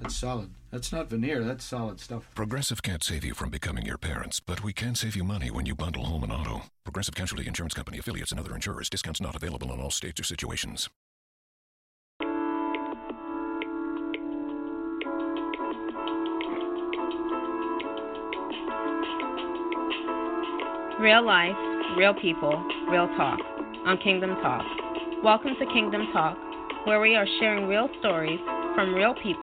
That's solid. That's not veneer, that's solid stuff. Progressive can't save you from becoming your parents, but we can save you money when you bundle home and auto. Progressive Casualty Insurance Company affiliates and other insurers. Discounts not available in all states or situations. Real life, real people, real talk on Kingdom Talk. Welcome to Kingdom Talk, where we are sharing real stories from real people.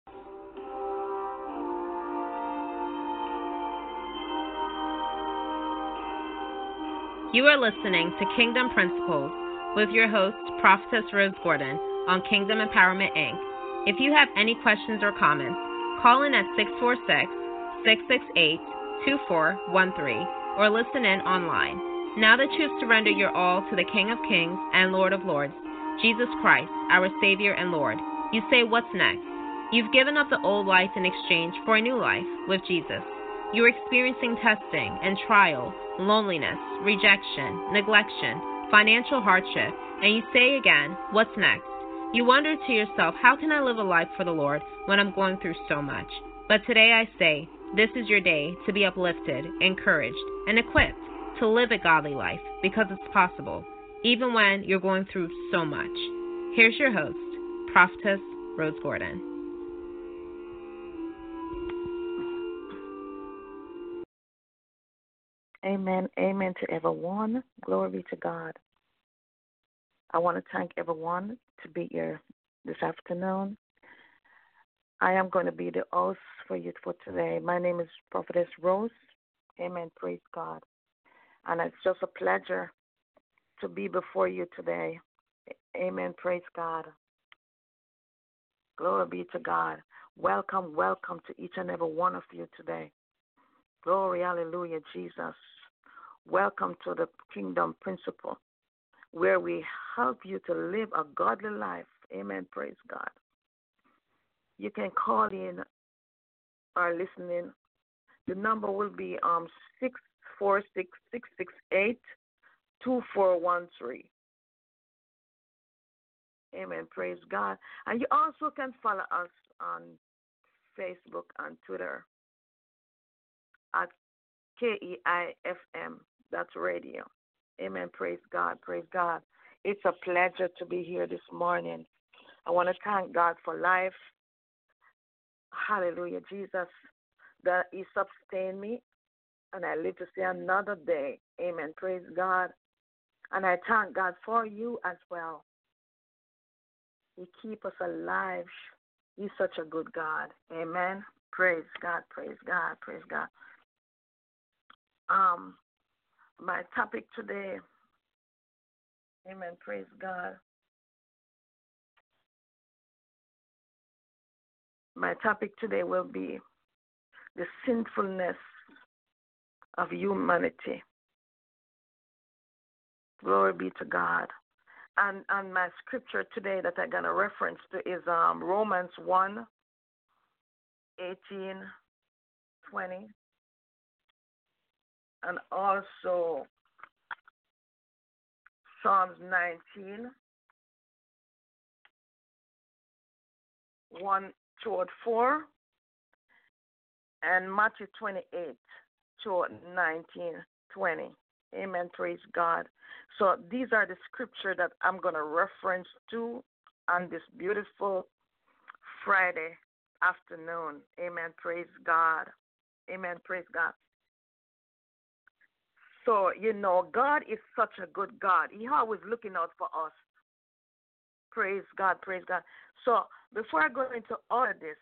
You are listening to Kingdom Principles with your host, Prophetess Rose Gordon, on Kingdom Empowerment Inc. If you have any questions or comments, call in at 646 668 2413 or listen in online. Now that you have surrendered your all to the King of Kings and Lord of Lords, Jesus Christ, our Savior and Lord, you say, What's next? You've given up the old life in exchange for a new life with Jesus. You're experiencing testing and trial, loneliness, rejection, neglection, financial hardship, and you say again, What's next? You wonder to yourself, How can I live a life for the Lord when I'm going through so much? But today I say, This is your day to be uplifted, encouraged, and equipped to live a godly life because it's possible, even when you're going through so much. Here's your host, Prophetess Rose Gordon. Amen. Amen to everyone. Glory be to God. I want to thank everyone to be here this afternoon. I am going to be the host for you for today. My name is Prophetess Rose. Amen. Praise God. And it's just a pleasure to be before you today. Amen. Praise God. Glory be to God. Welcome, welcome to each and every one of you today. Glory, hallelujah, Jesus. Welcome to the Kingdom Principle, where we help you to live a godly life. Amen. Praise God. You can call in or listening. The number will be um six four six six six eight two four one three. Amen. Praise God. And you also can follow us on Facebook and Twitter at KEIFM. That's radio. Amen. Praise God. Praise God. It's a pleasure to be here this morning. I want to thank God for life. Hallelujah, Jesus, that He sustained me and I live to see another day. Amen. Praise God. And I thank God for you as well. He keep us alive. He's such a good God. Amen. Praise God. Praise God. Praise God. Um, my topic today, Amen. Praise God. My topic today will be the sinfulness of humanity. Glory be to God. And and my scripture today that I'm gonna reference to is um, Romans 1, 18, 20. And also Psalms 19, 1 toward 4, and Matthew 28 toward 19, 20. Amen. Praise God. So these are the scripture that I'm going to reference to on this beautiful Friday afternoon. Amen. Praise God. Amen. Praise God. So, you know, God is such a good God. He always looking out for us. Praise God. Praise God. So, before I go into all of this,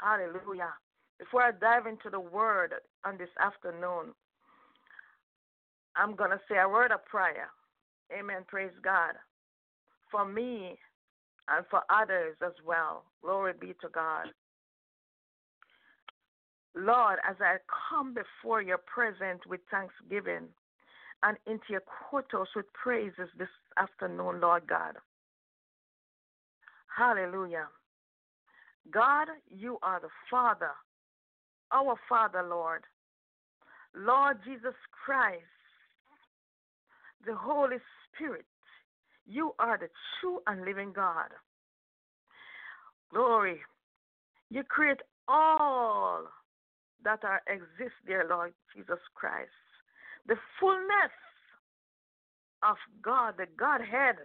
hallelujah, before I dive into the word on this afternoon, I'm going to say a word of prayer. Amen. Praise God. For me and for others as well. Glory be to God. Lord, as I come before your presence with thanksgiving and into your courthouse with praises this afternoon, Lord God, Hallelujah. God, you are the Father, our Father, Lord. Lord Jesus Christ, the Holy Spirit, you are the true and living God. Glory. You create all that are exist dear Lord Jesus Christ. The fullness of God, the Godhead.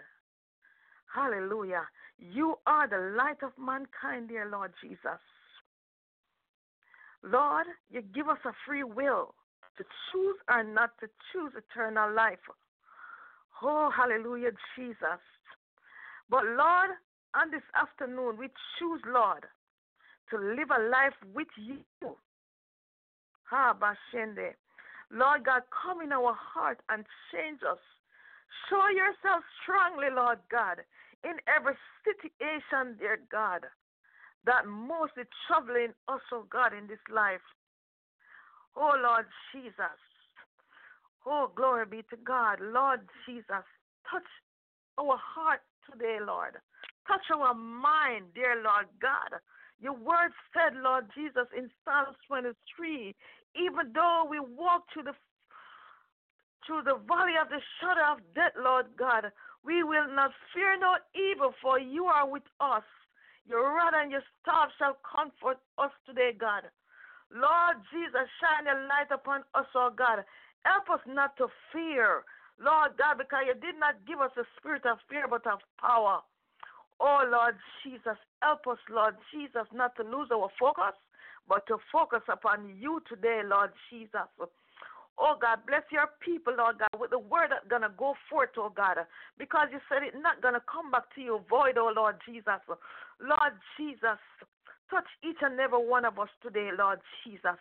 Hallelujah. You are the light of mankind, dear Lord Jesus. Lord, you give us a free will to choose or not to choose eternal life. Oh, hallelujah, Jesus. But Lord, on this afternoon, we choose, Lord, to live a life with you. Ha, Bashende. Lord God, come in our heart and change us. Show yourself strongly, Lord God, in every situation, dear God, that mostly troubling us, oh God, in this life. Oh Lord Jesus. Oh, glory be to God. Lord Jesus, touch our heart today, Lord. Touch our mind, dear Lord God. Your word said, Lord Jesus, in Psalms 23, even though we walk through the through the valley of the shadow of death, Lord God, we will not fear no evil, for you are with us. Your rod and your staff shall comfort us today, God. Lord Jesus, shine a light upon us, oh God. Help us not to fear, Lord God, because you did not give us a spirit of fear, but of power. Oh, Lord Jesus, help us, Lord Jesus, not to lose our focus, but to focus upon you today, Lord Jesus. Oh God, bless your people, Lord God, with the word that's gonna go forth, oh God, because you said it's not gonna come back to you void, oh Lord Jesus. Lord Jesus, touch each and every one of us today, Lord Jesus.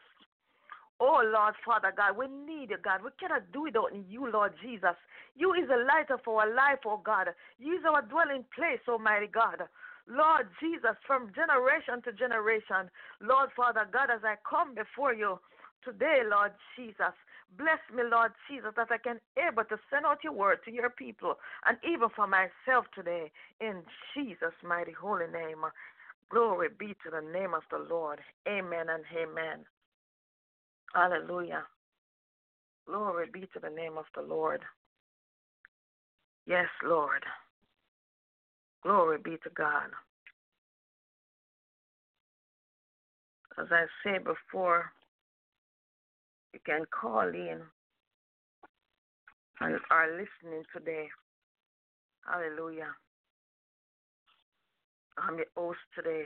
Oh Lord Father God, we need you, God. We cannot do without you, Lord Jesus. You is the light of our life, oh God. You is our dwelling place, Almighty God. Lord Jesus, from generation to generation, Lord Father God, as I come before you today, Lord Jesus, bless me, Lord Jesus, that I can able to send out your word to your people and even for myself today. In Jesus' mighty holy name. Glory be to the name of the Lord. Amen and amen. Hallelujah. Glory be to the name of the Lord. Yes, Lord. Glory be to God. As I said before, you can call in and are listening today. Hallelujah. I'm your host today,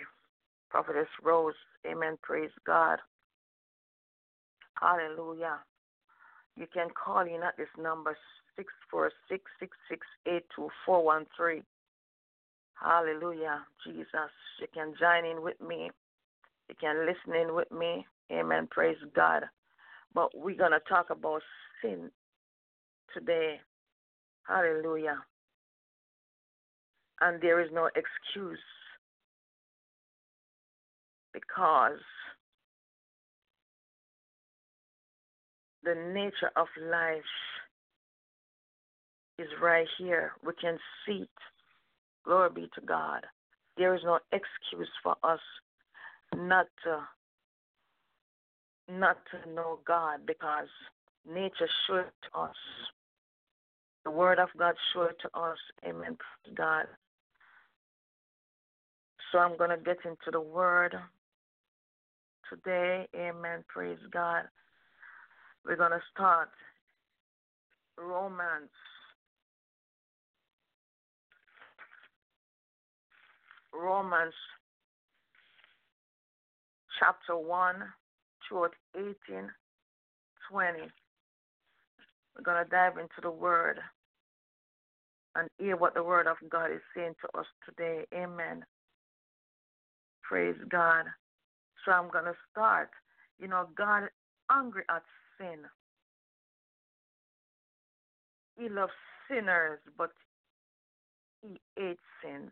Prophetess Rose. Amen. Praise God. Hallelujah. You can call in at this number six four six six six eight two four one three. Hallelujah, Jesus. You can join in with me. You can listen in with me. Amen. Praise God. But we're to talk about sin today. Hallelujah. And there is no excuse because the nature of life is right here. We can see it. Glory be to God. There is no excuse for us not to not to know God because nature showed to us. The Word of God showed to us. Amen. God. So I'm going to get into the Word today. Amen. Praise God. We're going to start Romans. Romans chapter 1 through 18, 20. We're going to dive into the Word and hear what the Word of God is saying to us today. Amen. Praise God. So I'm going to start. You know, God angry at sin. He loves sinners, but he hates sins.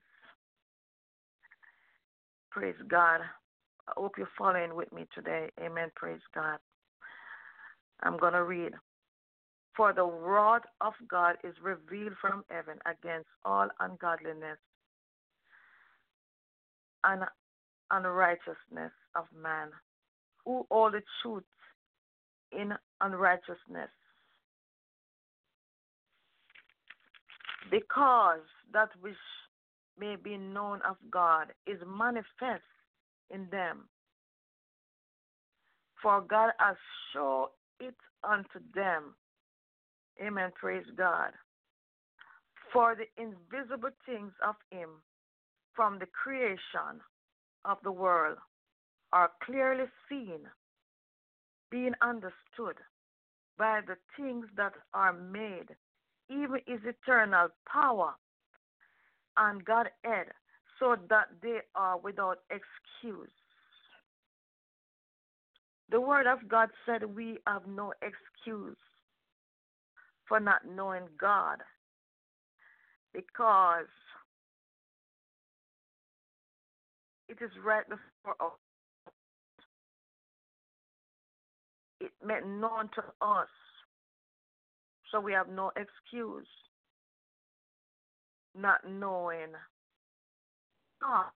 Praise God. I hope you're following with me today. Amen. Praise God. I'm going to read. For the wrath of God is revealed from heaven against all ungodliness and unrighteousness of man, who all the truth in unrighteousness. Because that which may be known of God is manifest in them. For God has shown it unto them. Amen. Praise God. For the invisible things of Him from the creation of the world are clearly seen, being understood by the things that are made, even His eternal power and Godhead, so that they are without excuse. The Word of God said we have no excuse for not knowing God because it is right before us. It meant known to us. So we have no excuse not knowing God.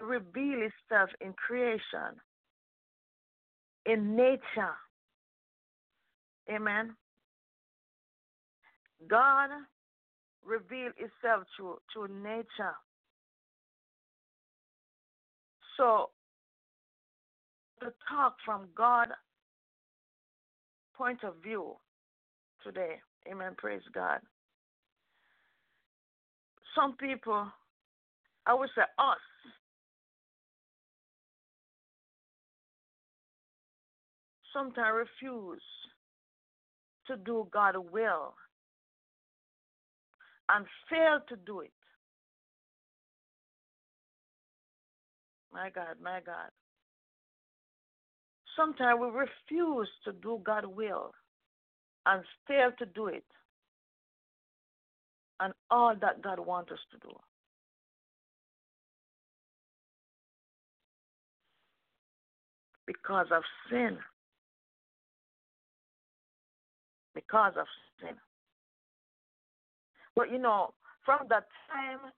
Reveal itself in creation, in nature. Amen. God revealed itself through, through nature. So, to talk from God point of view today, amen, praise God. Some people, I would say us, sometimes refuse to do God's will and fail to do it. My God, my God. Sometimes we refuse to do God's will and fail to do it. And all that God wants us to do. Because of sin. Because of sin. But you know, from that time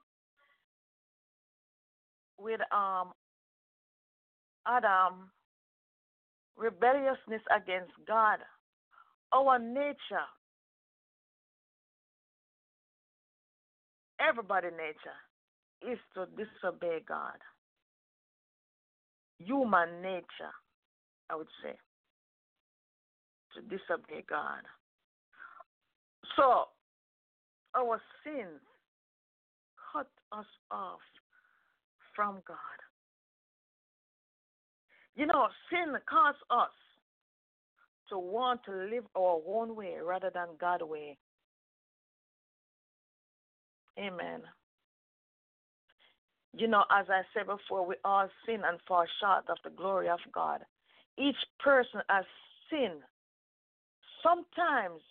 with um Adam rebelliousness against God, our nature, everybody nature is to disobey God. Human nature, I would say, to disobey God. So our sins cut us off from God. You know, sin causes us to want to live our own way rather than God's way. Amen. You know, as I said before, we all sin and fall short of the glory of God. Each person has sinned. Sometimes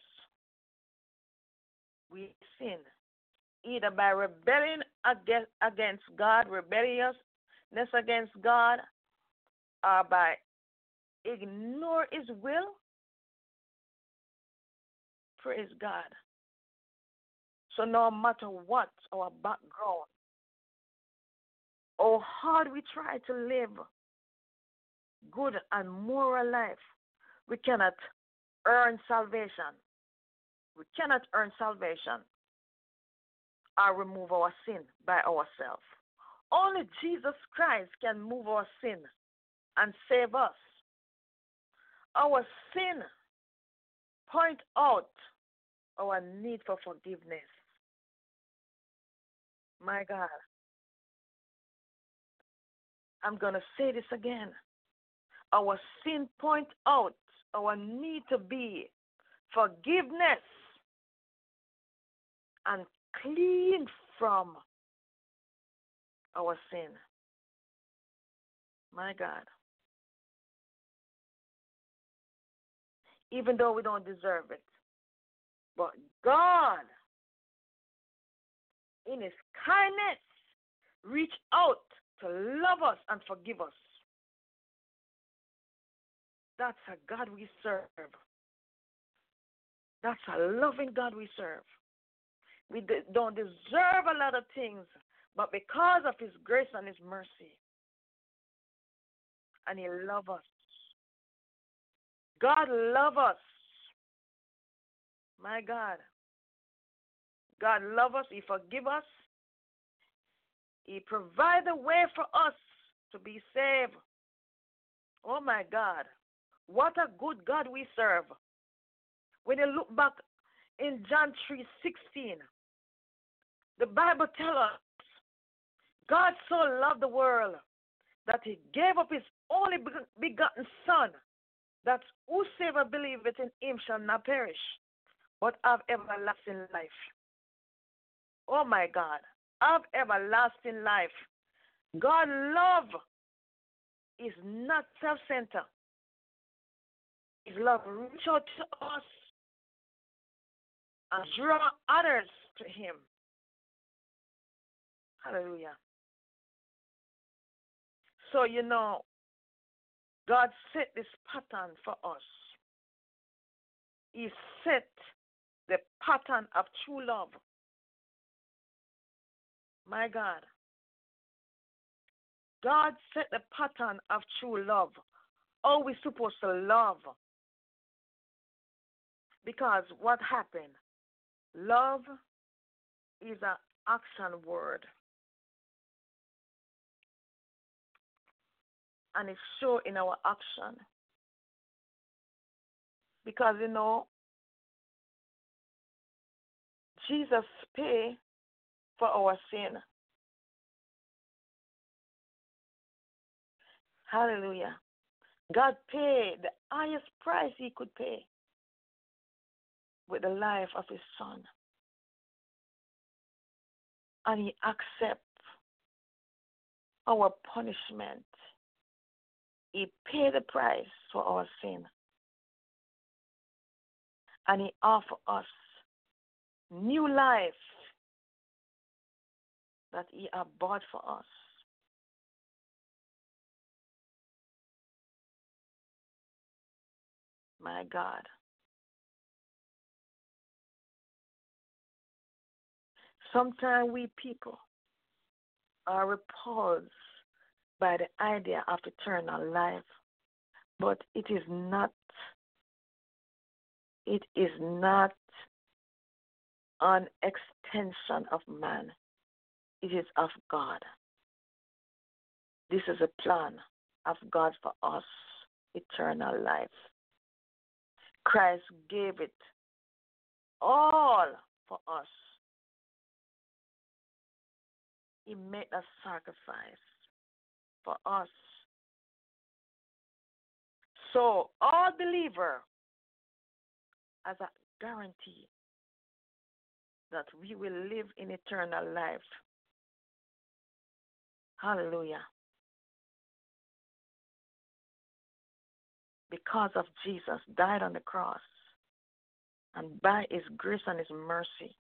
we sin either by rebelling against God, rebelliousness against God, or by ignore His will. Praise God. So no matter what our background, or hard we try to live good and moral life, we cannot earn salvation. We cannot earn salvation or remove our sin by ourselves. Only Jesus Christ can move our sin and save us. Our sin point out our need for forgiveness. My God. I'm going to say this again. Our sin point out our need to be forgiveness and clean from our sin. My God. Even though we don't deserve it. But God, in His kindness, reach out to love us and forgive us. That's a God we serve. That's a loving God we serve. We don't deserve a lot of things, But because of His grace and His mercy, and He loves us, God love us. My God. God love us. He forgive us. He provide a way for us to be saved. Oh my God. What a good God we serve. When you look back in John 3 16, the Bible tells us God so loved the world that he gave up his only begotten Son, that whosoever believeth in him shall not perish, but have everlasting life. Oh my God, have everlasting life. God love is not self-centered. His love reach out to us and draw others to him. Hallelujah. So, you know, God set this pattern for us. He set the pattern of true love. My God. God set the pattern of true love. Are we supposed to love? Because what happened? Love is an action word. And it's shown in our action. Because, you know, Jesus paid for our sin. Hallelujah. God paid the highest price he could pay with the life of his son. And he accepts our punishment. He paid the price for our sin. And he offers us new life that he has bought for us. My God. Sometimes we people are repulsed by the idea of eternal life, but it is not it is not an extension of man. It is of God. This is a plan of God for us, eternal life. Christ gave it all for us. He made a sacrifice for us. So all believer as a guarantee that we will live in eternal life. Hallelujah. Because of Jesus died on the cross and by his grace and his mercy,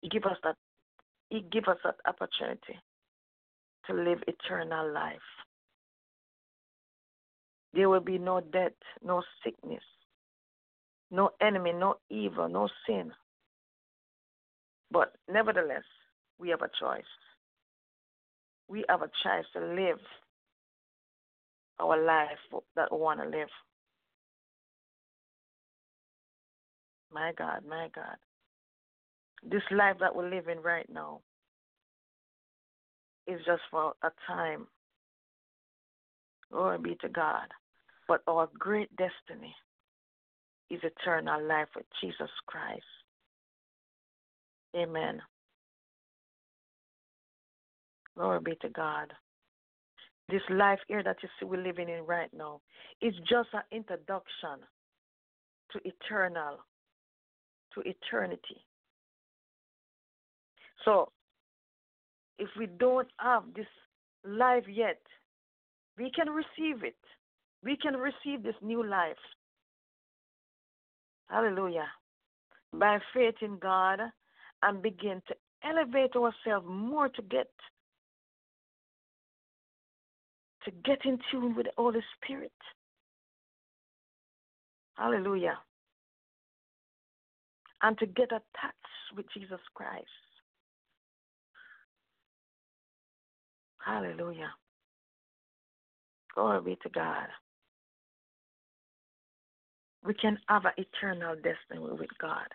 he give us that he give us that opportunity to live eternal life. There will be no death, no sickness, no enemy, no evil, no sin. But nevertheless, we have a choice. We have a choice to live our life that we want to live. My God, my God. This life that we're living right now is just for a time. Glory be to God. But our great destiny is eternal life with Jesus Christ. Amen. Glory be to God. This life here that you see we're living in right now is just an introduction to eternal, to eternity. So, if we don't have this life yet, we can receive it. We can receive this new life Hallelujah. By faith in God and begin to elevate ourselves more to get to get in tune with the Holy Spirit. Hallelujah. And to get attached with Jesus Christ. Hallelujah. Glory be to God. We can have an eternal destiny with God.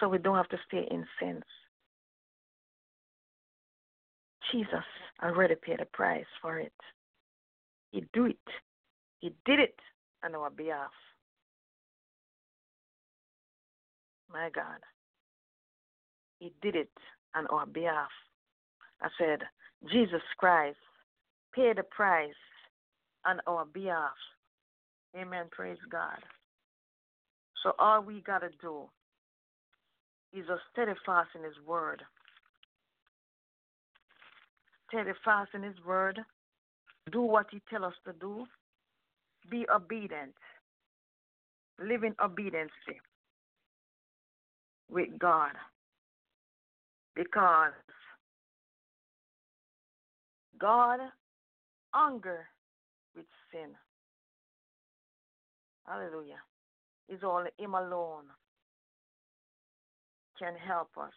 So we don't have to stay in sins. Jesus already paid a price for it. He do it. He did it on our behalf. My God. He did it on our behalf. I said, Jesus Christ paid the price on our behalf. Amen. Praise God. So all we got to do is a steadfast in His word. Steadfast in His word. Do what He tell us to do. Be obedient. Live in obedience with God. Because God anger with sin. Hallelujah. Is only Him alone can help us.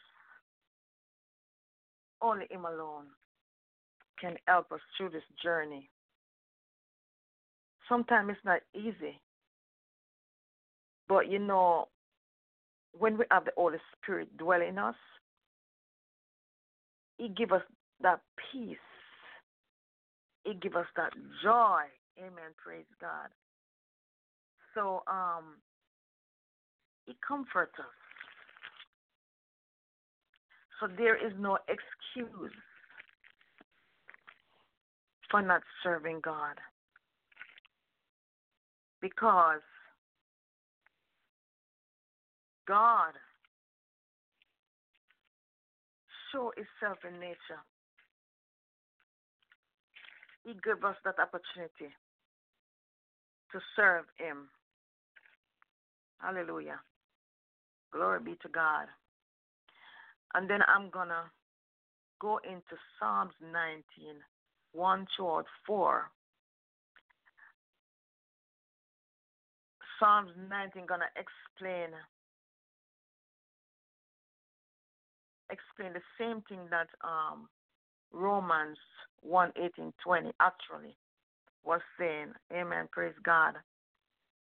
Only Him alone can help us through this journey. Sometimes it's not easy. But you know, when we have the Holy Spirit dwell in us, He give us that peace. He give us that joy. Amen. Praise God. So um He comforts us. So there is no excuse for not serving God. Because God show itself in nature. He gave us that opportunity to serve Him. Hallelujah. Glory be to God. And then I'm going to go into Psalms 19, 1 to 4. Psalms 19 going to explain explain the same thing that um, Romans 1 18 20 actually was saying. Amen. Praise God.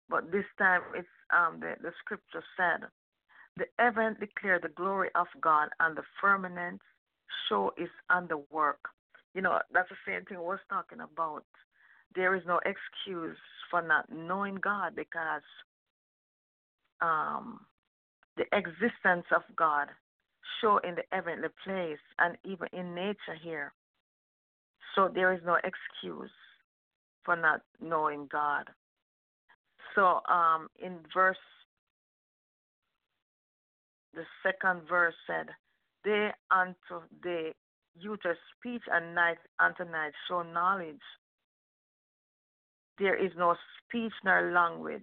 But this time it's um, the, the scripture said, The heaven declare the glory of God, and the firmament show is his handiwork. You know, that's the same thing we're talking about. There is no excuse for not knowing God because um, the existence of God show in the heavenly place and even in nature here. So there is no excuse for not knowing God. So um, in verse, the second verse said, Day unto day utter speech and night unto night show knowledge. There is no speech nor language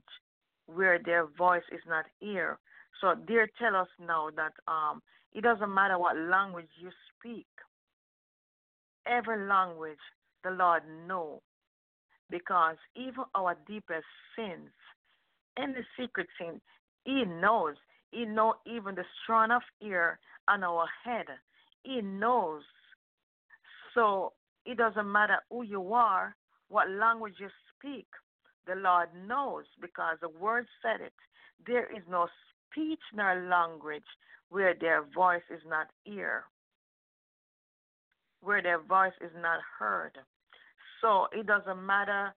where their voice is not ear. So dear tell us now that um, it doesn't matter what language you speak. Every language the Lord know. Because even our deepest sins, any secret sin, He knows. He know even the strand of hair on our head. He knows. So it doesn't matter who you are, what language you speak. The Lord knows because the word said it. There is no speech nor language where their voice is not ear, where their voice is not heard. So it doesn't matter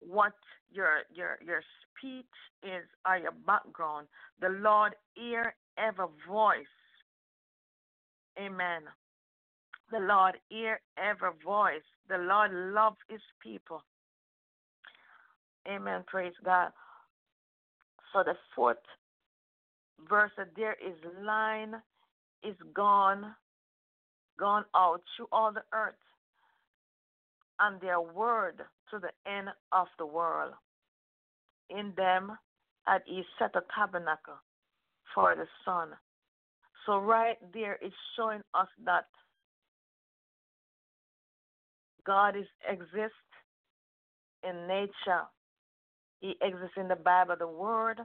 what your your your speech is or your background. The Lord hear every voice. Amen. The Lord hear every voice. The Lord loves his people. Amen. Praise God. So the fourth verse that there is line is gone, gone out through all the earth, and their word to the end of the world. In them had he set a tabernacle for the sun. So right there it's showing us that God is exist in nature. He exists in the Bible, the Word,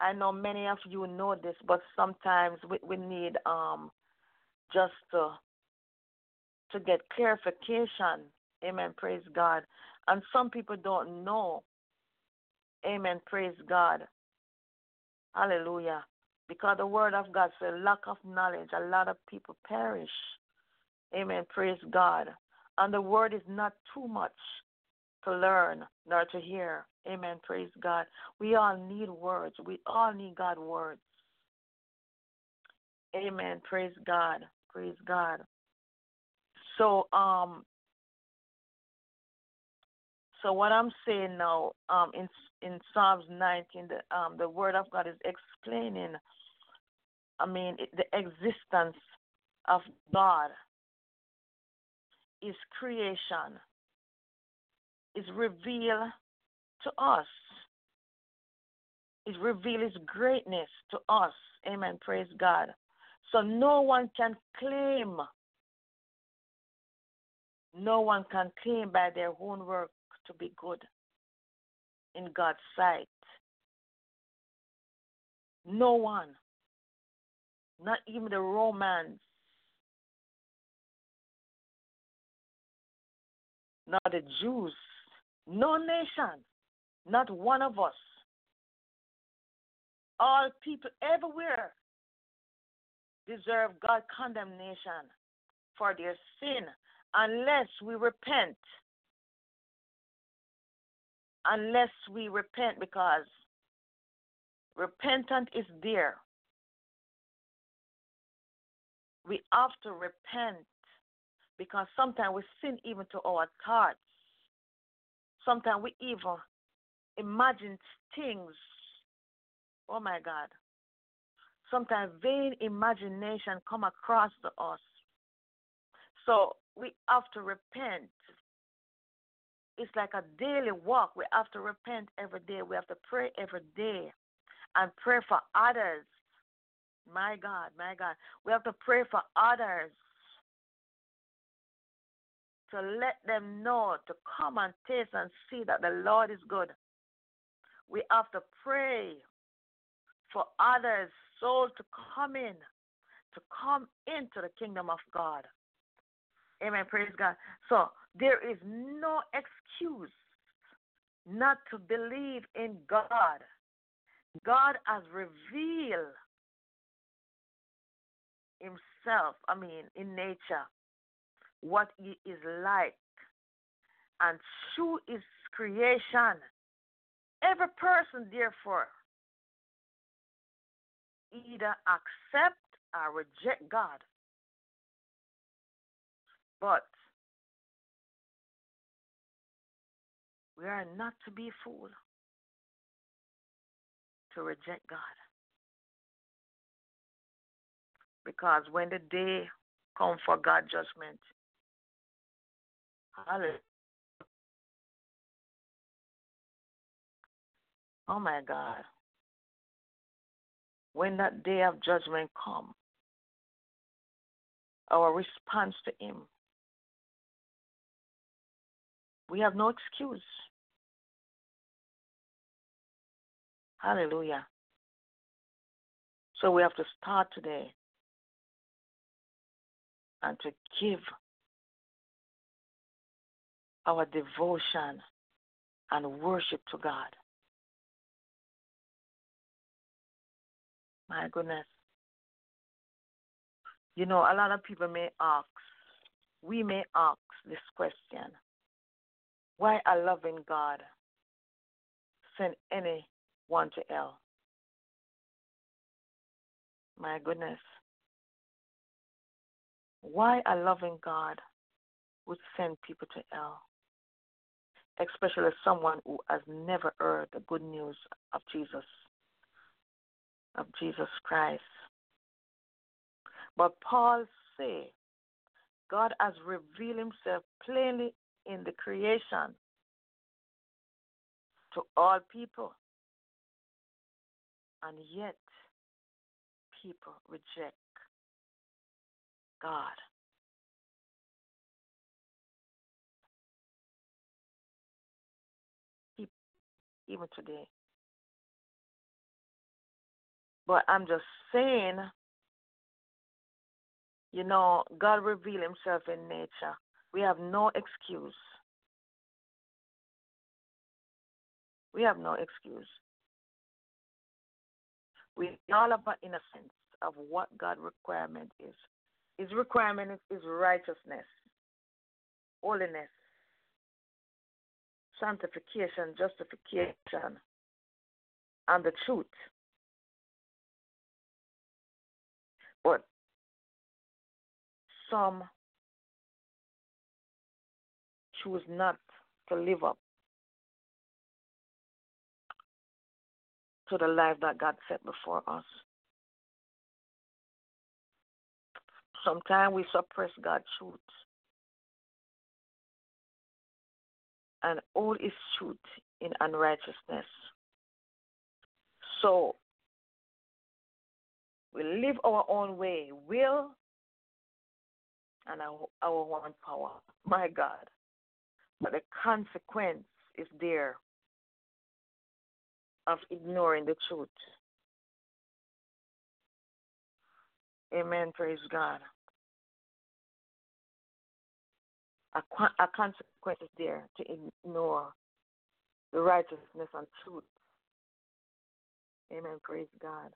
I know many of you know this, but sometimes we, we need um just to to get clarification. Amen. Praise God. And some people don't know. Amen. Praise God. Hallelujah. Because the word of God says, lack of knowledge, a lot of people perish. Amen. Praise God. And the word is not too much to learn nor to hear. Amen. Praise God. We all need words. We all need God words. Amen. Praise God. Praise God. So um so what I'm saying now um in in Psalms 19 the um the word of God is explaining I mean the existence of God is creation is revealed to us. It reveals his greatness to us. Amen. Praise God. So no one can claim, no one can claim by their own work to be good in God's sight. No one, not even the Romans, not the Jews, no nation, not one of us. All people everywhere deserve God's condemnation for their sin unless we repent. Unless we repent, because repentance is there. We have to repent because sometimes we sin even to our thoughts. Sometimes we even imagine things. Oh my God. Sometimes vain imagination come across to us. So we have to repent. It's like a daily walk. We have to repent every day. We have to pray every day and pray for others. My God, my God. We have to pray for others to let them know to come and taste and see that the Lord is good. We have to pray for others' souls to come in, to come into the kingdom of God. Amen. Praise God. So there is no excuse not to believe in God. God has revealed himself, I mean, in nature what he is like and through his creation. Every person, therefore, either accept or reject God. But we are not to be fooled to reject God. Because when the day comes for God's judgment, Hallelujah. Oh my God. When that day of judgment comes, our response to him, we have no excuse. Hallelujah. So we have to start today and to give our devotion and worship to God. My goodness. You know, a lot of people may ask, we may ask this question why a loving God send anyone to hell? My goodness. Why a loving God would send people to hell? Especially someone who has never heard the good news of Jesus, of Jesus Christ. But Paul say, God has revealed himself plainly in the creation to all people. And yet, people reject God. Even today. But I'm just saying, You know, God revealed himself in nature. We have no excuse. We have no excuse. We all about innocence of what God's requirement is. His requirement is, is righteousness, holiness, sanctification, justification, and the truth. But some choose not to live up to the life that God set before us. Sometimes we suppress God's truth and all is truth in unrighteousness. So we live our own way, will, and our, our own power. My God. But the consequence is there of ignoring the truth. Amen. Praise God. A, a consequence is there to ignore the righteousness and truth. Amen. Praise God.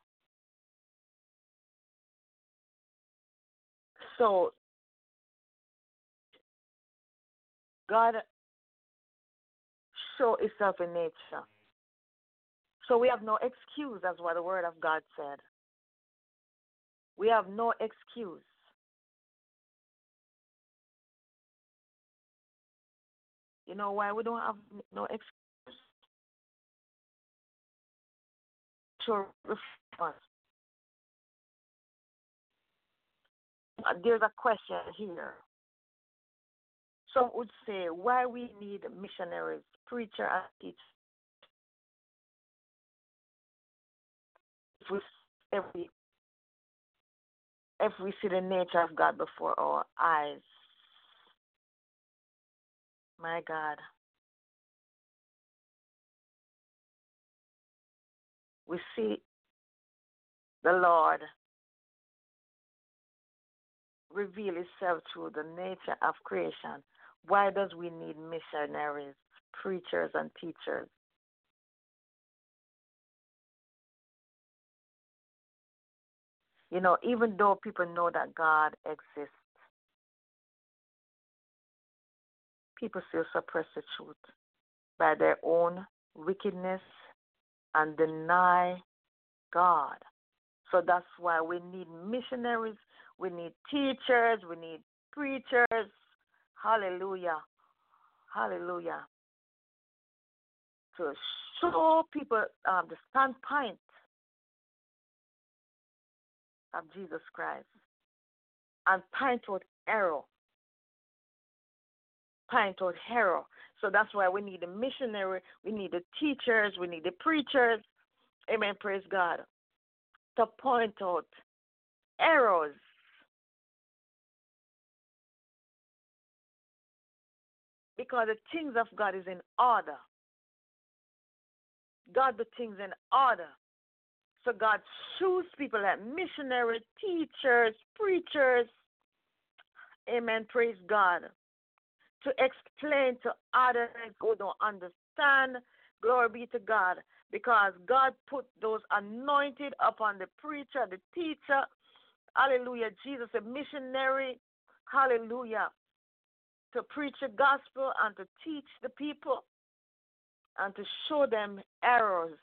So, God show itself in nature. So we have no excuse, as what the Word of God said. We have no excuse. You know why we don't have no excuse? To. Uh, there's a question here. Some would say why we need missionaries, preacher, and teachers if if we see the nature of God before our eyes. My God. We see the Lord reveal itself through the nature of creation. Why does we need missionaries, preachers and teachers? You know, even though people know that God exists, people still suppress the truth by their own wickedness and deny God. So that's why we need missionaries, we need teachers, we need preachers. Hallelujah. Hallelujah. To show people um, the standpoint of Jesus Christ and point toward error. Point toward error. So that's why we need a missionary, we need the teachers, we need the preachers. Amen. Praise God. To point out errors. Because the things of God is in order. God the things in order. So God choose people like missionaries, teachers, preachers. Amen. Praise God. To explain to others who don't understand. Glory be to God. Because God put those anointed upon the preacher, the teacher. Hallelujah. Jesus, a missionary. Hallelujah. To preach the gospel and to teach the people and to show them errors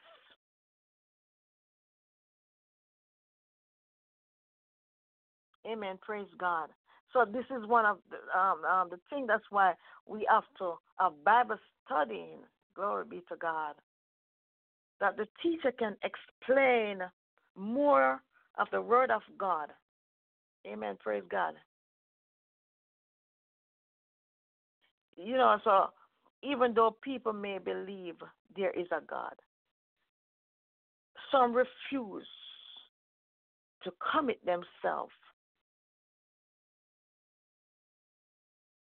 Amen. Praise God. So this is one of the, um, um, the thing. That's why we have to have Bible studying. Glory be to God. That the teacher can explain more of the Word of God. Amen. Praise God. You know, so even though people may believe there is a God, some refuse to commit themselves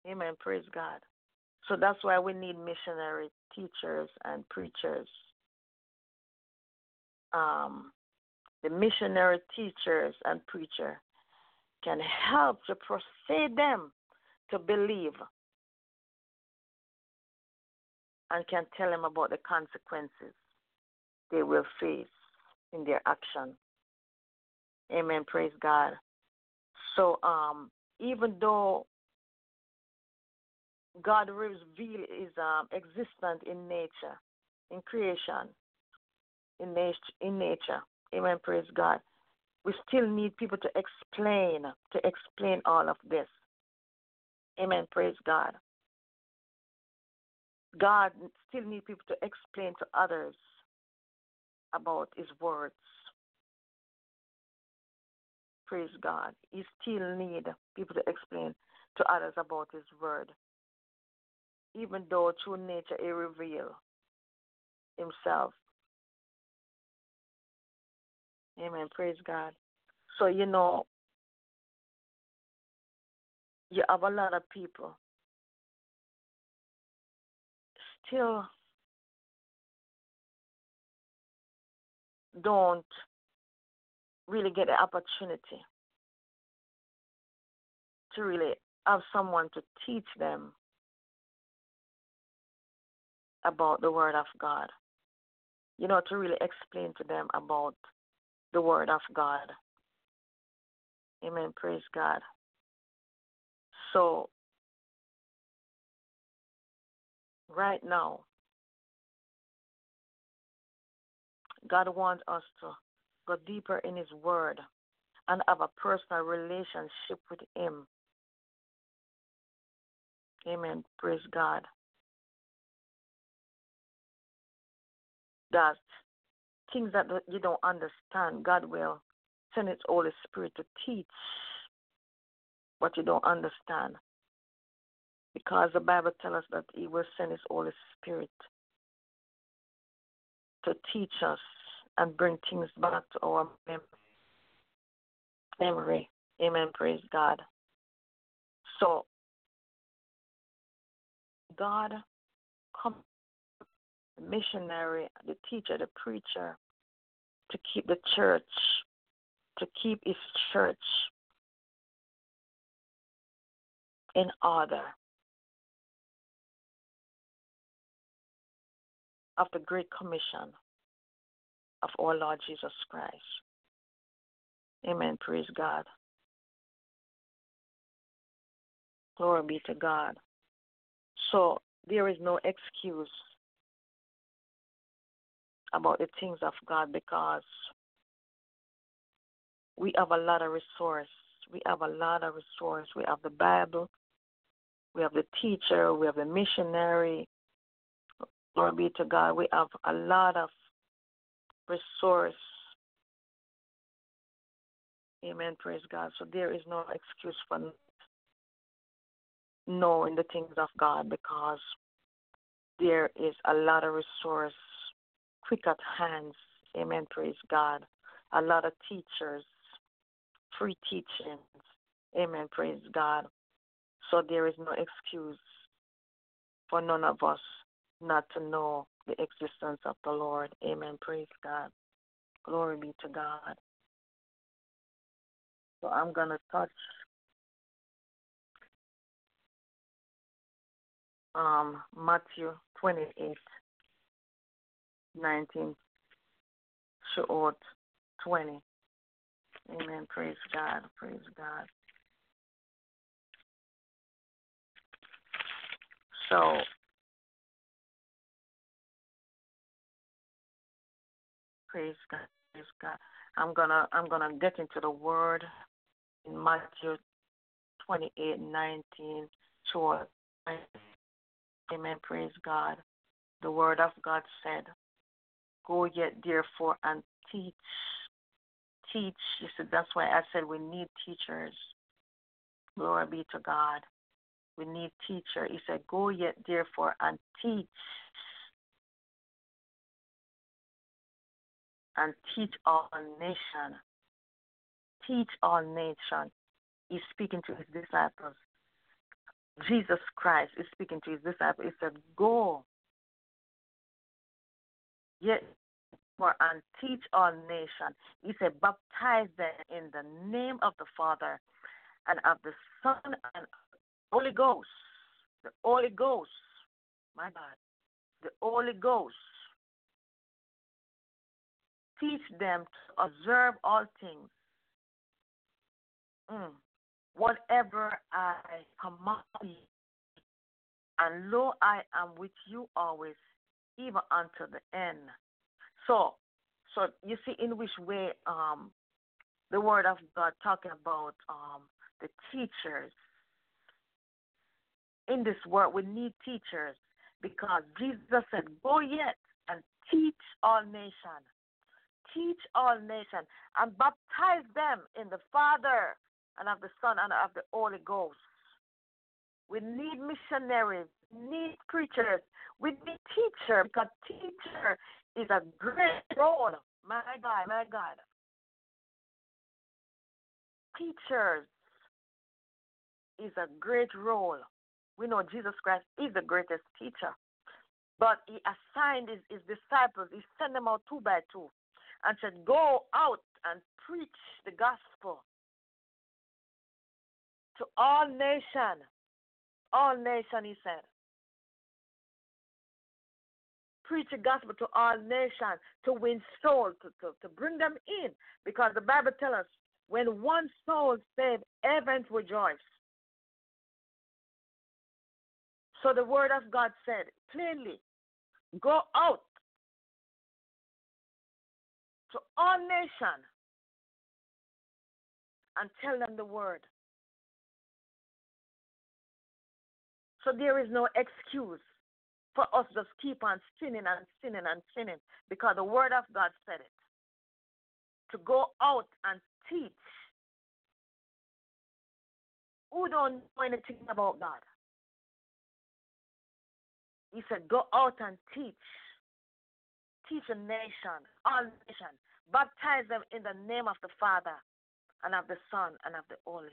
Amen. Praise God. So that's why we need missionary teachers and preachers. Um, the missionary teachers and preacher can help to persuade them to believe and can tell them about the consequences they will face in their action. Amen. Praise God. So, um, even though God reveals is um, existent in nature, in creation, in nature, in nature. Amen. Praise God. We still need people to explain, to explain all of this. Amen. Praise God. God still needs people to explain to others about His words. Praise God. He still need people to explain to others about His word, even though through nature He reveal Himself. Amen. Praise God. So you know, you have a lot of people still don't really get the opportunity to really have someone to teach them about the Word of God. You know, to really explain to them about the Word of God. Amen. Praise God. So, right now, God wants us to go deeper in His Word and have a personal relationship with Him. Amen. Praise God. That things that you don't understand, God will send His Holy Spirit to teach what you don't understand. Because the Bible tells us that He will send His Holy Spirit to teach us and bring things back to our memory. Amen. Praise God. So, God, the missionary, the teacher, the preacher, to keep the church, to keep his church in order. Of the Great Commission of our Lord Jesus Christ. Amen. Praise God. Glory be to God. So there is no excuse about the things of God because we have a lot of resource. We have a lot of resource. We have the Bible. We have the teacher. We have the missionary. Glory be to God. We have a lot of resource. Amen. Praise God. So there is no excuse for knowing the things of God because there is a lot of resource quick at hands. Amen. Praise God. A lot of teachers, free teachings. Amen. Praise God. So there is no excuse for none of us not to know the existence of the Lord. Amen. Praise God. Glory be to God. So I'm going to touch um, Matthew 28, 19 to 20. Amen. Praise God. Praise God. So Praise God. Praise God. I'm gonna I'm gonna get into the word in Matthew 28, 19 short. Amen. Praise God. The word of God said, Go yet therefore and teach. Teach. You said that's why I said we need teachers. Glory be to God. We need teacher. He said, Go yet therefore and teach and teach all nation. Teach all nation. He's speaking to his disciples. Jesus Christ is speaking to his disciples. He said, Go. Yet for and teach all nations. He said, baptize them in the name of the Father and of the Son and Holy Ghost. The Holy Ghost. My God. The Holy Ghost. Teach them to observe all things. Mm. Whatever I command you, and lo, I am with you always, even unto the end. So, so you see in which way um, the Word of God talking about um, the teachers. In this world, we need teachers because Jesus said, Go yet and teach all nations. Teach all nations and baptize them in the Father and of the Son and of the Holy Ghost. We need missionaries, need preachers, we need teachers because teacher is a great role. My God, my God. Teachers is a great role. We know Jesus Christ is the greatest teacher. But he assigned his, his disciples, he sent them out two by two and said, Go out and preach the gospel to all nations. All nations, he said. Preach the gospel to all nations to win souls, to, to, to bring them in. Because the Bible tells us when one soul is saved, heavens rejoice. So the word of God said plainly, go out to all nations and tell them the word. So there is no excuse for us just keep on sinning and sinning and sinning because the word of God said it. To go out and teach who don't know anything about God. He said, Go out and teach. Teach a nation, all nations. Baptize them in the name of the Father and of the Son and of the Holy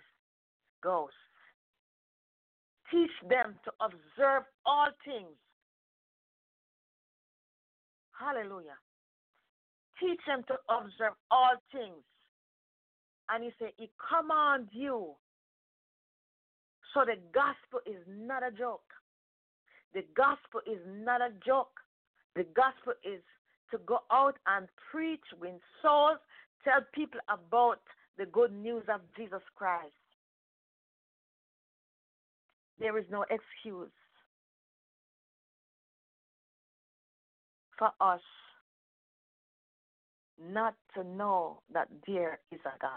Ghost. Teach them to observe all things. Hallelujah. Teach them to observe all things. And he said, He commands you. So the gospel is not a joke. The gospel is not a joke. The gospel is to go out and preach, win souls, tell people about the good news of Jesus Christ. There is no excuse for us not to know that there is a God.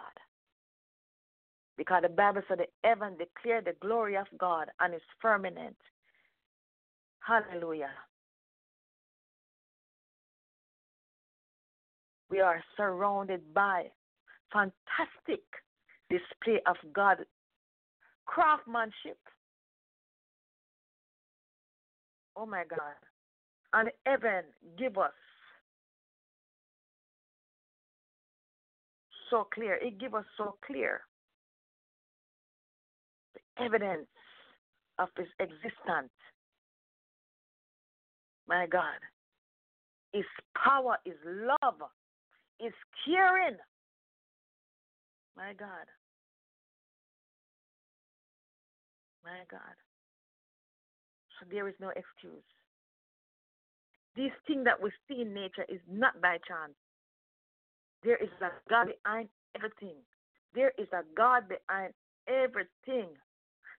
Because the Bible said the heaven declare the glory of God and its firmament. Hallelujah. We are surrounded by fantastic display of God craftsmanship. Oh my God. And heaven give us so clear. It give us so clear the evidence of his existence. My God. His power, his love, his caring. My God. My God. So there is no excuse. This thing that we see in nature is not by chance. There is a God behind everything. There is a God behind everything.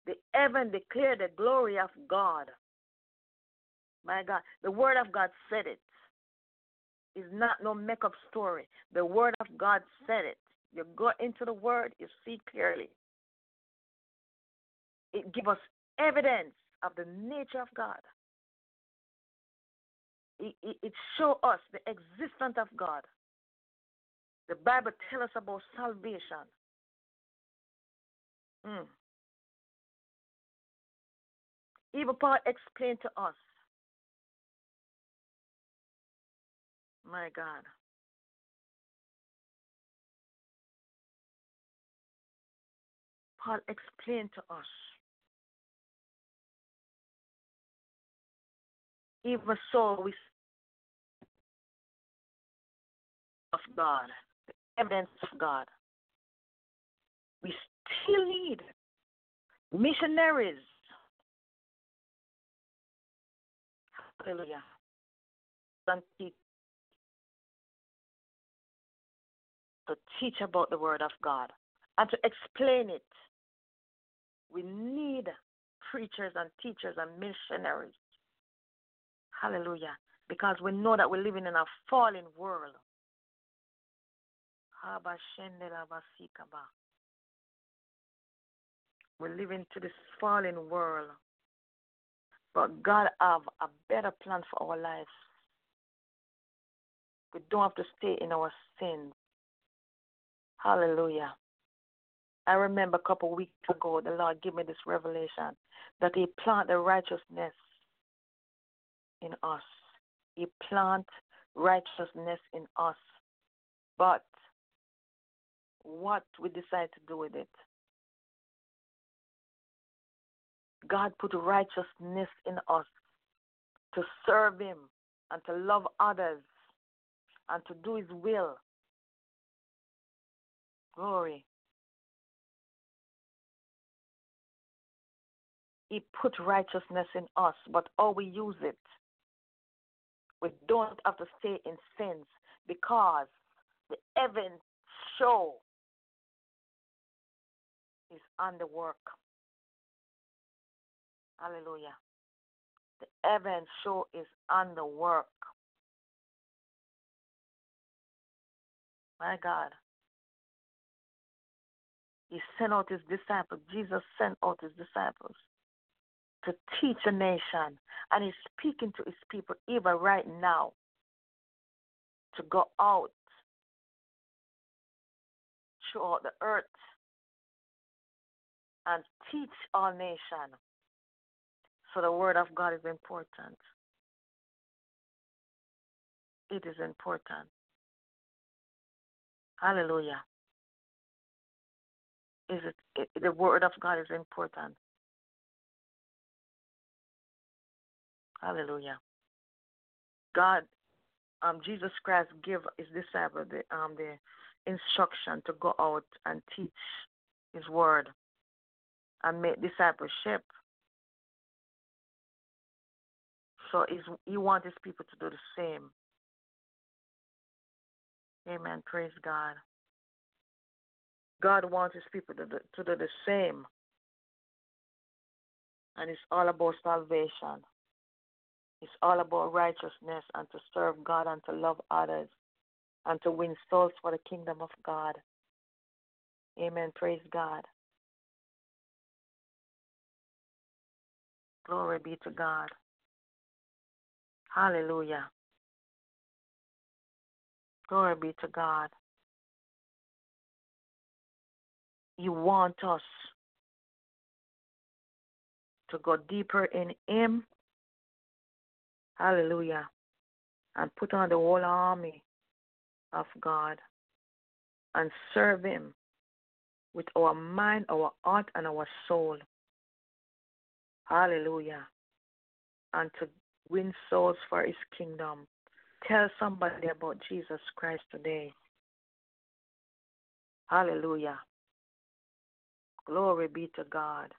The heaven declare the glory of God. My God, the word of God said it. It's not no make up story. The word of God said it. You go into the word, you see clearly. It gives us evidence of the nature of God. It, it, it shows us the existence of God. The Bible tells us about salvation. Mm. Even Paul explained to us. My God. Paul explained to us. Even so, we of God, the evidence of God. We still need missionaries. Hallelujah. To teach about the Word of God and to explain it. We need preachers and teachers and missionaries. Hallelujah. Because we know that we're living in a fallen world. We're living to this fallen world. But God have a better plan for our lives. We don't have to stay in our sins. Hallelujah. I remember a couple of weeks ago, the Lord gave me this revelation that He planted righteousness in us. He plant righteousness in us. But what we decide to do with it. God put righteousness in us to serve Him and to love others and to do His will. Glory. He put righteousness in us, but how we use it. We don't have to stay in sins because the heavens show is on the work. Hallelujah. The heavens show is on the work. My God. He sent out his disciples. Jesus sent out his disciples to teach a nation. And he's speaking to his people even right now to go out throughout the earth and teach all nations. So the word of God is important. It is important. Hallelujah. Is it, it the word of God is important. Hallelujah. God, um, Jesus Christ gave his disciples the um the instruction to go out and teach his word and make discipleship. So he wants his people to do the same. Amen. Praise God. God wants his people to do, to do the same. And it's all about salvation. It's all about righteousness and to serve God and to love others and to win souls for the kingdom of God. Amen. Praise God. Glory be to God. Hallelujah. Glory be to God. You want us to go deeper in Him. Hallelujah. And put on the whole army of God and serve Him with our mind, our heart, and our soul. Hallelujah. And to win souls for his kingdom. Tell somebody about Jesus Christ today. Hallelujah. Glory be to God.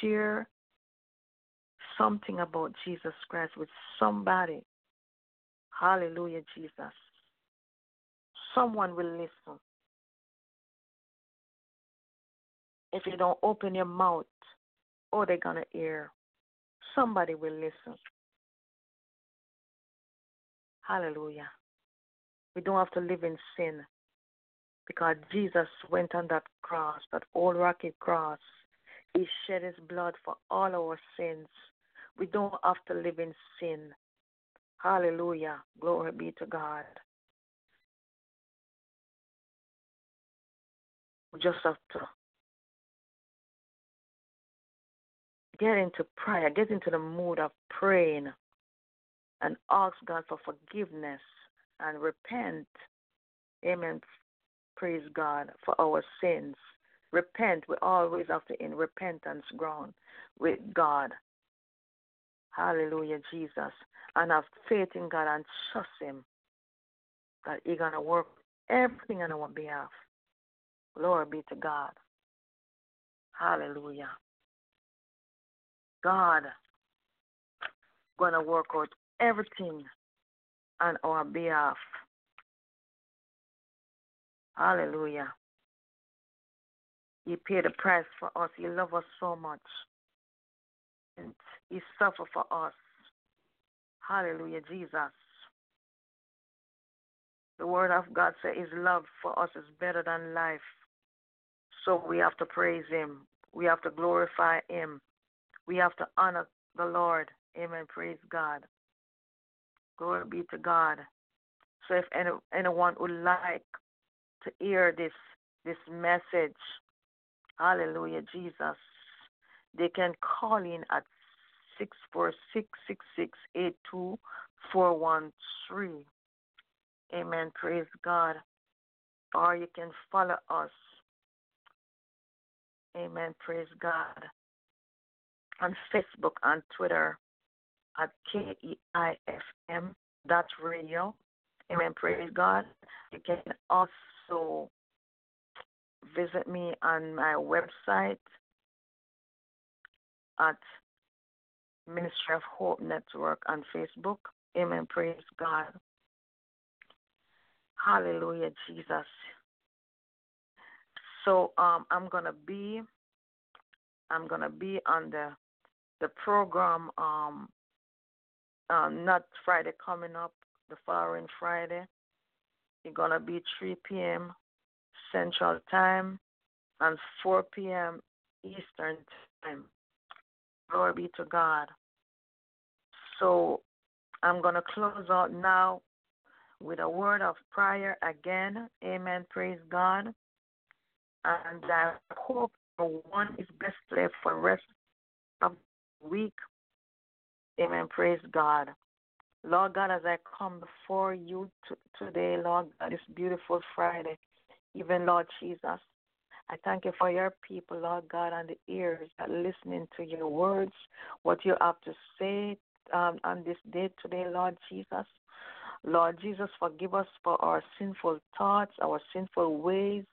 Share something about Jesus Christ with somebody. Hallelujah, Jesus. Someone will listen. If you don't open your mouth, oh, they're going to hear. Somebody will listen. Hallelujah. We don't have to live in sin because Jesus went on that cross, that old rocky cross. He shed his blood for all our sins. We don't have to live in sin. Hallelujah. Glory be to God. We just have to get into prayer, get into the mood of praying and ask God for forgiveness and repent. Amen. Praise God for our sins. Repent. We always have to in repentance ground with God. Hallelujah, Jesus. And have faith in God and trust Him that He's going to work everything on our behalf. Glory be to God. Hallelujah. God gonna work out everything on our behalf. Hallelujah. He paid the price for us. He loved us so much. He suffered for us. Hallelujah, Jesus. The word of God says his love for us is better than life. So we have to praise him. We have to glorify him. We have to honor the Lord. Amen. Praise God. Glory be to God. So if any, anyone would like to hear this this message, hallelujah, Jesus, they can call in at six four six six six eight two four one three. Amen. Praise God. Or you can follow us. Amen. Praise God. On Facebook, on Twitter, at KEIFM dot radio. Amen. Praise God. You can also visit me on my website at Ministry of Hope Network on Facebook. Amen. Praise God. Hallelujah, Jesus. So um, I'm gonna be I'm gonna be on the the program um, uh, not Friday coming up, the following Friday. It's gonna be 3 p.m. Central Time and 4 p.m. Eastern Time. Glory be to God. So I'm gonna close out now with a word of prayer again. Amen. Praise God. And I hope one is best left for the rest of the week. Amen. Praise God. Lord God, as I come before you t- today, Lord God, this beautiful Friday, even Lord Jesus, I thank you for your people, Lord God, and the ears that listening to your words, what you have to say um, on this day today, Lord Jesus. Lord Jesus, forgive us for our sinful thoughts, our sinful ways.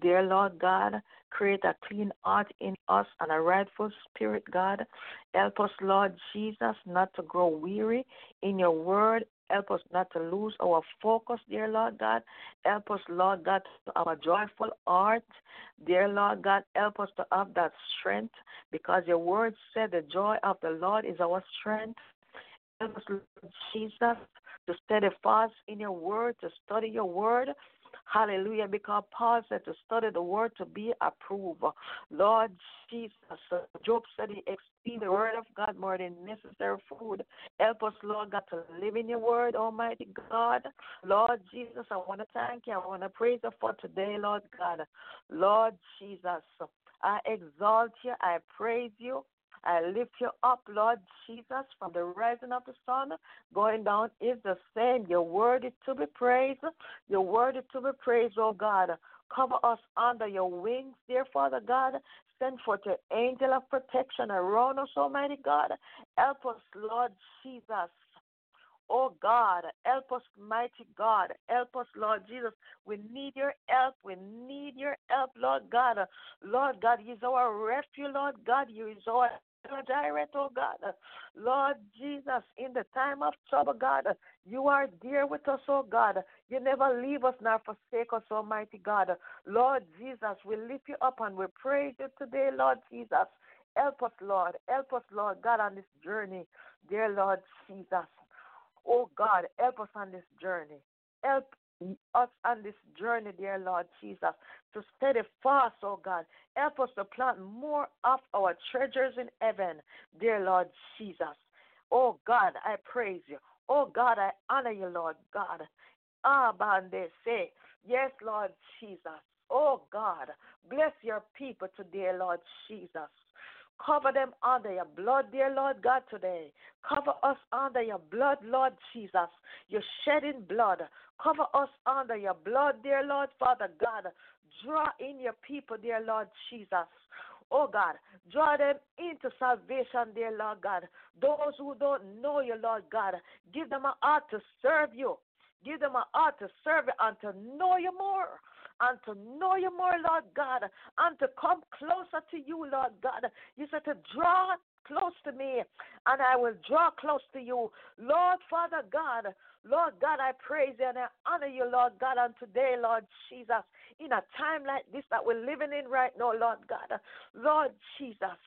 Dear Lord God, create a clean heart in us and a rightful spirit, God. Help us, Lord Jesus, not to grow weary in your word. Help us not to lose our focus, dear Lord God. Help us, Lord God, to a joyful heart. Dear Lord God, help us to have that strength because your word said the joy of the Lord is our strength. Help us, Lord Jesus, to study fast in your word, to study your word. Hallelujah. Because Paul said to study the word to be approved. Lord Jesus, uh, Job said he esteemed the word of God more than necessary food. Help us, Lord God, to live in your word, Almighty God. Lord Jesus, I want to thank you. I want to praise you for today, Lord God. Lord Jesus, I exalt you. I praise you. I lift you up, Lord Jesus, from the rising of the sun going down is the same. Your word is to be praised. Your word is to be praised, oh God. Cover us under your wings, dear Father God. Send forth your angel of protection around us, Almighty God. Help us, Lord Jesus. Oh God, help us, mighty God. Help us, Lord Jesus. We need your help. We need your help, Lord God. Lord God, you is our refuge, Lord God. You is our direct, oh God. Lord Jesus, in the time of trouble, God, you are dear with us, oh God. You never leave us nor forsake us, Almighty God. Lord Jesus, we lift you up and we praise you today, Lord Jesus. Help us, Lord. Help us, Lord God, on this journey, dear Lord Jesus. Oh God, help us on this journey. Help us on this journey, dear Lord Jesus, to steady fast, oh God. Help us to plant more of our treasures in heaven, dear Lord Jesus. Oh God, I praise you. Oh God, I honor you, Lord God. Ah, Bande say, yes, Lord Jesus. Oh God, bless your people today, Lord Jesus. Cover them under your blood, dear Lord God, today. Cover us under your blood, Lord Jesus. You're shedding blood. Cover us under your blood, dear Lord Father God. Draw in your people, dear Lord Jesus. Oh God, draw them into salvation, dear Lord God. Those who don't know you, Lord God, give them a heart to serve you. Give them a heart to serve you and to know you more. And to know you more, Lord God, and to come closer to you, Lord God. You said to draw close to me, and I will draw close to you. Lord, Father God, Lord God, I praise you and I honor you, Lord God, and today, Lord Jesus, in a time like this that we're living in right now, Lord God. Lord Jesus,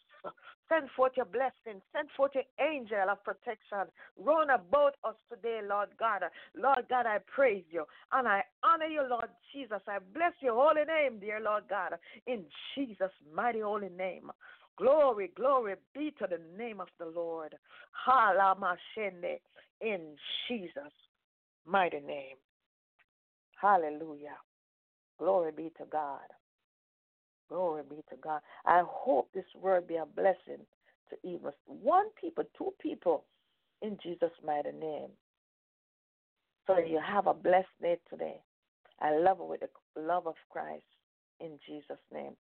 Send forth your blessing. Send forth your angel of protection. Run about us today, Lord God. Lord God, I praise you and I honor you, Lord Jesus. I bless your holy name, dear Lord God, in Jesus' mighty holy name. Glory, glory be to the name of the Lord. Halamashende in Jesus' mighty name. Hallelujah. Glory be to God. Glory be to God. I hope this word be a blessing to even one people, two people in Jesus' mighty name. So you have a blessed day today. I love it with the love of Christ in Jesus' name.